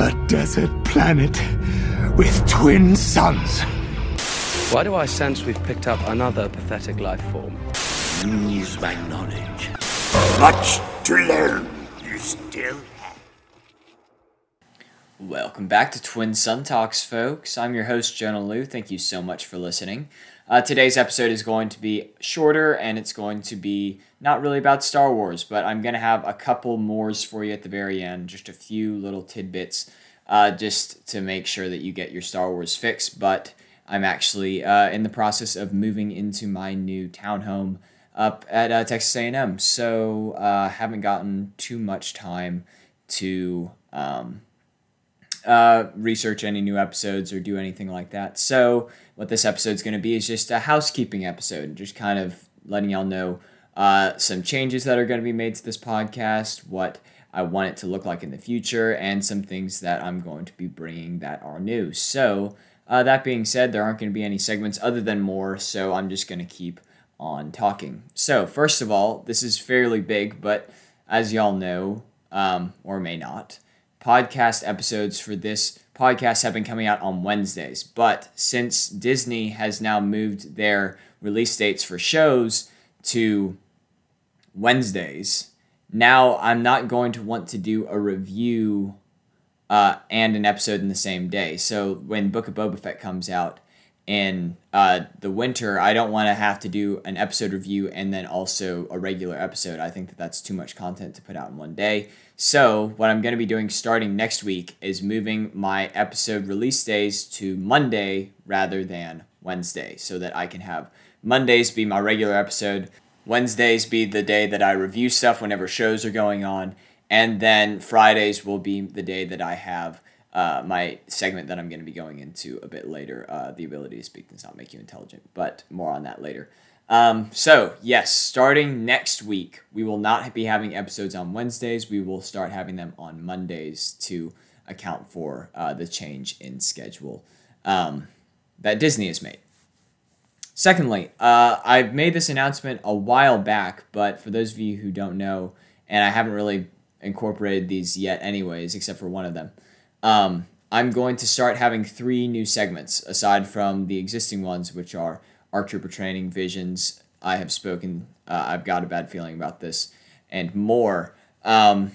A desert planet with twin suns. Why do I sense we've picked up another pathetic life form? Use my knowledge. Much to learn. You still have. Welcome back to Twin Sun Talks, folks. I'm your host, Jonah Liu. Thank you so much for listening. Uh, today's episode is going to be shorter and it's going to be not really about Star Wars, but I'm going to have a couple mores for you at the very end, just a few little tidbits uh, just to make sure that you get your Star Wars fix. But I'm actually uh, in the process of moving into my new townhome up at uh, Texas A&M, so uh, haven't gotten too much time to um, uh, research any new episodes or do anything like that. So what this episode's going to be is just a housekeeping episode, just kind of letting y'all know uh, some changes that are going to be made to this podcast, what I want it to look like in the future, and some things that I'm going to be bringing that are new. So uh, that being said, there aren't going to be any segments other than more, so I'm just going to keep on talking. So first of all, this is fairly big, but as y'all know, um, or may not, podcast episodes for this podcast have been coming out on Wednesdays. But since Disney has now moved their release dates for shows to Wednesdays, now I'm not going to want to do a review uh, and an episode in the same day. So when Book of Boba Fett comes out in uh, the winter, I don't want to have to do an episode review and then also a regular episode. I think that that's too much content to put out in one day. So, what I'm going to be doing starting next week is moving my episode release days to Monday rather than Wednesday so that I can have Mondays be my regular episode, Wednesdays be the day that I review stuff whenever shows are going on, and then Fridays will be the day that I have uh, my segment that I'm going to be going into a bit later. Uh, the ability to speak does not make you intelligent, but more on that later. Um, so, yes, starting next week, we will not be having episodes on Wednesdays. We will start having them on Mondays to account for uh, the change in schedule um, that Disney has made. Secondly, uh, I've made this announcement a while back, but for those of you who don't know, and I haven't really incorporated these yet, anyways, except for one of them, um, I'm going to start having three new segments aside from the existing ones, which are ARC Trooper training, visions. I have spoken. Uh, I've got a bad feeling about this, and more. Um,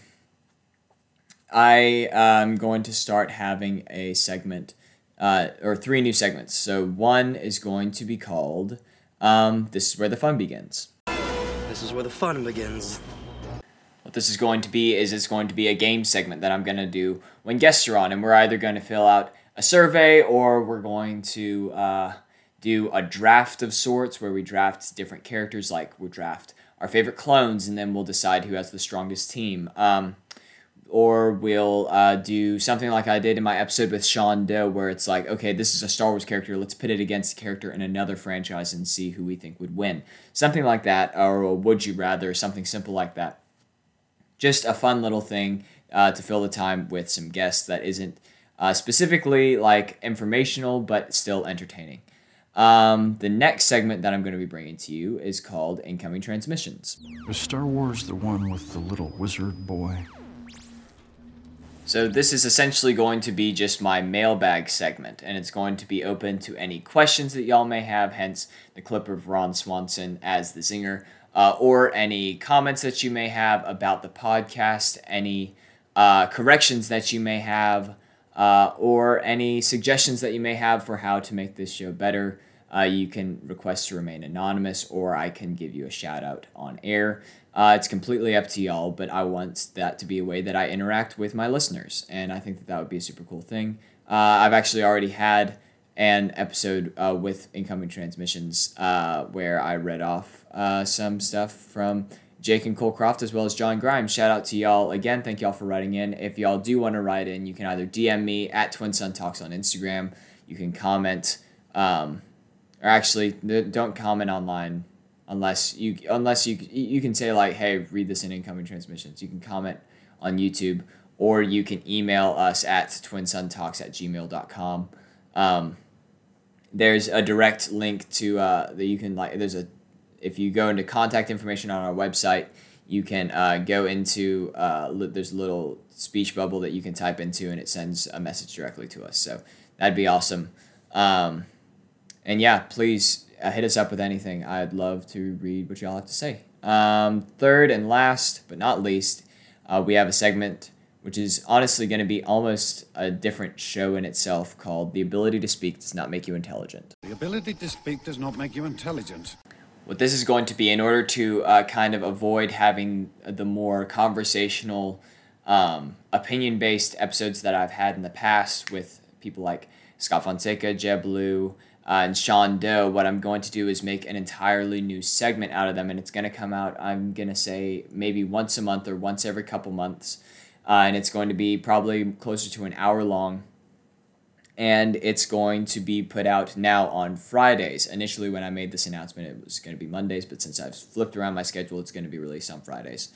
I am going to start having a segment, uh, or three new segments. So one is going to be called um, "This is where the fun begins." This is where the fun begins. This is going to be is it's going to be a game segment that I'm going to do when guests are on, and we're either going to fill out a survey or we're going to uh, do a draft of sorts where we draft different characters, like we draft our favorite clones, and then we'll decide who has the strongest team. Um, or we'll uh, do something like I did in my episode with Sean Doe, where it's like, okay, this is a Star Wars character. Let's pit it against a character in another franchise and see who we think would win. Something like that, or would you rather, something simple like that. Just a fun little thing uh, to fill the time with some guests that isn't uh, specifically like informational, but still entertaining. Um, the next segment that I'm going to be bringing to you is called Incoming Transmissions. Is Star Wars the one with the little wizard boy? So, this is essentially going to be just my mailbag segment, and it's going to be open to any questions that y'all may have, hence the clip of Ron Swanson as the zinger, uh, or any comments that you may have about the podcast, any uh, corrections that you may have, uh, or any suggestions that you may have for how to make this show better. Uh, you can request to remain anonymous, or I can give you a shout out on air. Uh, it's completely up to y'all, but I want that to be a way that I interact with my listeners, and I think that that would be a super cool thing. Uh, I've actually already had an episode uh, with incoming transmissions uh, where I read off uh, some stuff from Jake and Cole Croft as well as John Grimes. Shout out to y'all again. Thank y'all for writing in. If y'all do want to write in, you can either DM me at Twin Sun Talks on Instagram. You can comment, um, or actually, don't comment online unless you unless you you can say like, hey, read this in incoming transmissions. You can comment on YouTube or you can email us at twinsuntalks at gmail.com. Um, there's a direct link to uh, that you can like there's a if you go into contact information on our website you can uh, go into uh, li- there's a little speech bubble that you can type into, and it sends a message directly to us. So that'd be awesome. Um, and yeah, please uh, hit us up with anything. I'd love to read what y'all have to say. Um, third and last, but not least, uh, we have a segment which is honestly going to be almost a different show in itself called The Ability to Speak Does Not Make You Intelligent. The ability to speak does not make you intelligent. What this is going to be in order to uh, kind of avoid having the more conversational, um, opinion based episodes that I've had in the past with people like Scott Fonseca, Jeb Blue, uh, and Sean Doe, what I'm going to do is make an entirely new segment out of them, and it's going to come out, I'm going to say, maybe once a month or once every couple months. Uh, and it's going to be probably closer to an hour long. And it's going to be put out now on Fridays. Initially, when I made this announcement, it was going to be Mondays, but since I've flipped around my schedule, it's going to be released on Fridays.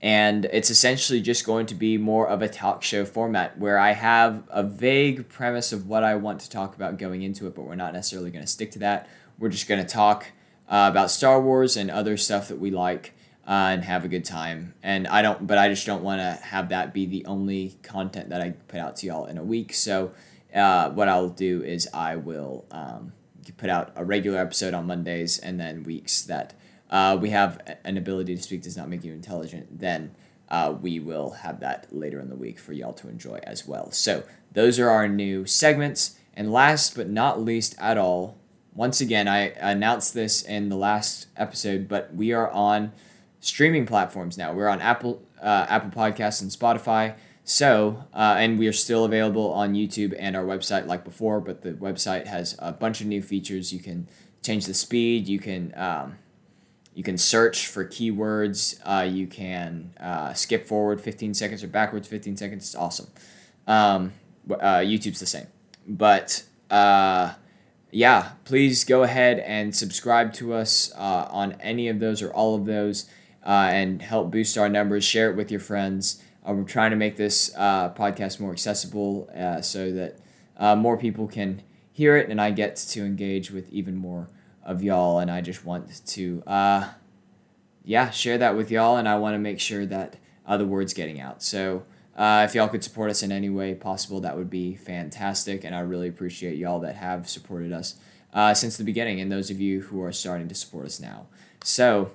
And it's essentially just going to be more of a talk show format where I have a vague premise of what I want to talk about going into it, but we're not necessarily going to stick to that. We're just going to talk uh, about Star Wars and other stuff that we like uh, and have a good time. And I don't, but I just don't want to have that be the only content that I put out to y'all in a week. So uh, what I'll do is I will um, put out a regular episode on Mondays, and then weeks that uh, we have an ability to speak does not make you intelligent. Then uh, we will have that later in the week for y'all to enjoy as well. So those are our new segments. And last but not least at all, once again, I announced this in the last episode, but we are on streaming platforms now. We're on Apple uh, Apple Podcasts and Spotify. So, uh, and we are still available on YouTube and our website like before, but the website has a bunch of new features. You can change the speed. You can um, you can search for keywords. Uh, you can uh, skip forward 15 seconds or backwards 15 seconds. It's awesome. Um, uh, YouTube's the same, but uh, yeah, please go ahead and subscribe to us uh, on any of those or all of those uh, and help boost our numbers. Share it with your friends. Uh, we're trying to make this uh, podcast more accessible uh, so that uh, more people can hear it and I get to engage with even more of y'all. And I just want to, uh, yeah, share that with y'all. And I want to make sure that the word's getting out. So if y'all could support us in any way possible, that would be fantastic. And I really appreciate y'all that have supported us since the beginning and those of you who are starting to support us now. So,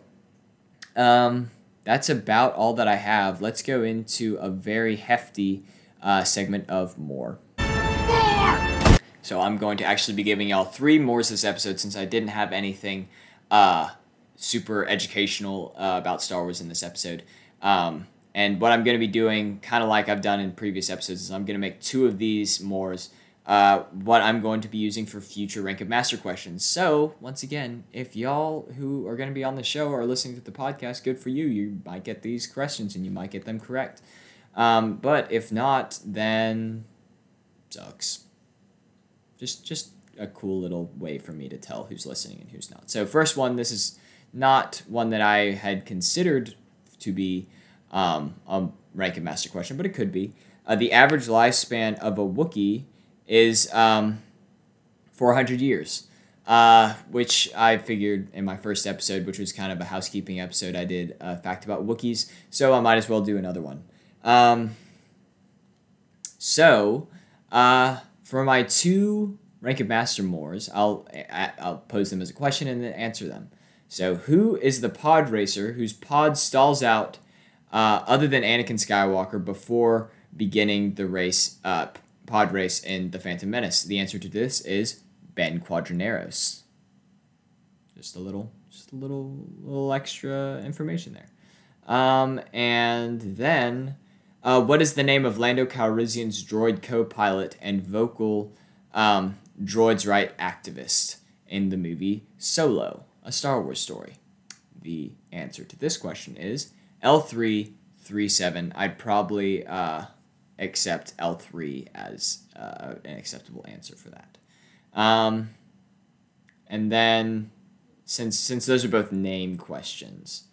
um, that's about all that I have. Let's go into a very hefty uh, segment of more. More! So I'm going to actually be giving y'all three mores this episode since I didn't have anything uh, super educational uh, about Star Wars in this episode. Um, and what I'm going to be doing, kind of like I've done in previous episodes, is I'm going to make two of these mores uh, what I'm going to be using for future Rank of Master questions. So, once again, if y'all who are going to be on the show are listening to the podcast, good for you. You might get these questions and you might get them correct. Um, but if not, then sucks. Just, just a cool little way for me to tell who's listening and who's not. So, first one, this is not one that I had considered to be um, a Rank of Master question, but it could be. Uh, the average lifespan of a Wookiee is um, 400 years, uh, which I figured in my first episode, which was kind of a housekeeping episode, I did a fact about Wookiees, so I might as well do another one. Um, so, uh, for my two Rank of Master Mores, I'll, I'll pose them as a question and then answer them. So, who is the pod racer whose pod stalls out uh, other than Anakin Skywalker before beginning the race uh, race in The Phantom Menace? The answer to this is Ben Quadinaros. Just a little, just a little, little extra information there. Um, and then, uh, what is the name of Lando Calrissian's droid co-pilot and vocal um, droids right activist in the movie Solo, a Star Wars story? The answer to this question is L3-37. I'd probably uh, accept L3 as uh, an acceptable answer for that. Um, and then, since since those are both name questions,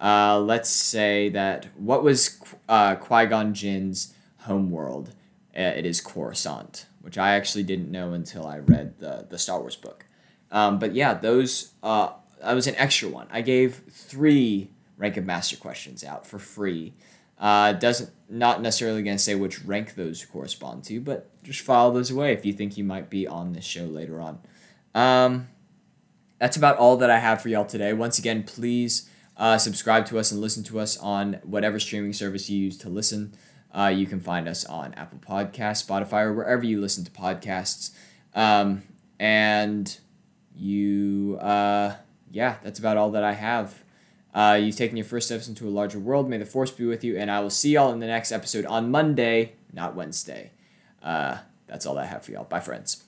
uh, let's say that what was uh, Qui Gon Jinn's homeworld? Uh, it is Coruscant, which I actually didn't know until I read the the Star Wars book. Um, but yeah, those uh, that was an extra one. I gave three rank of master questions out for free. Uh, doesn't not necessarily going to say which rank those correspond to, but just file those away if you think you might be on this show later on. Um, that's about all that I have for y'all today. Once again, please uh, subscribe to us and listen to us on whatever streaming service you use to listen. Uh, you can find us on Apple Podcasts, Spotify, or wherever you listen to podcasts. Um, and you, uh, yeah, that's about all that I have. Uh, you've taken your first steps into a larger world. May the force be with you, and I will see y'all in the next episode on Monday, not Wednesday. Uh, that's all I have for y'all. Bye, friends.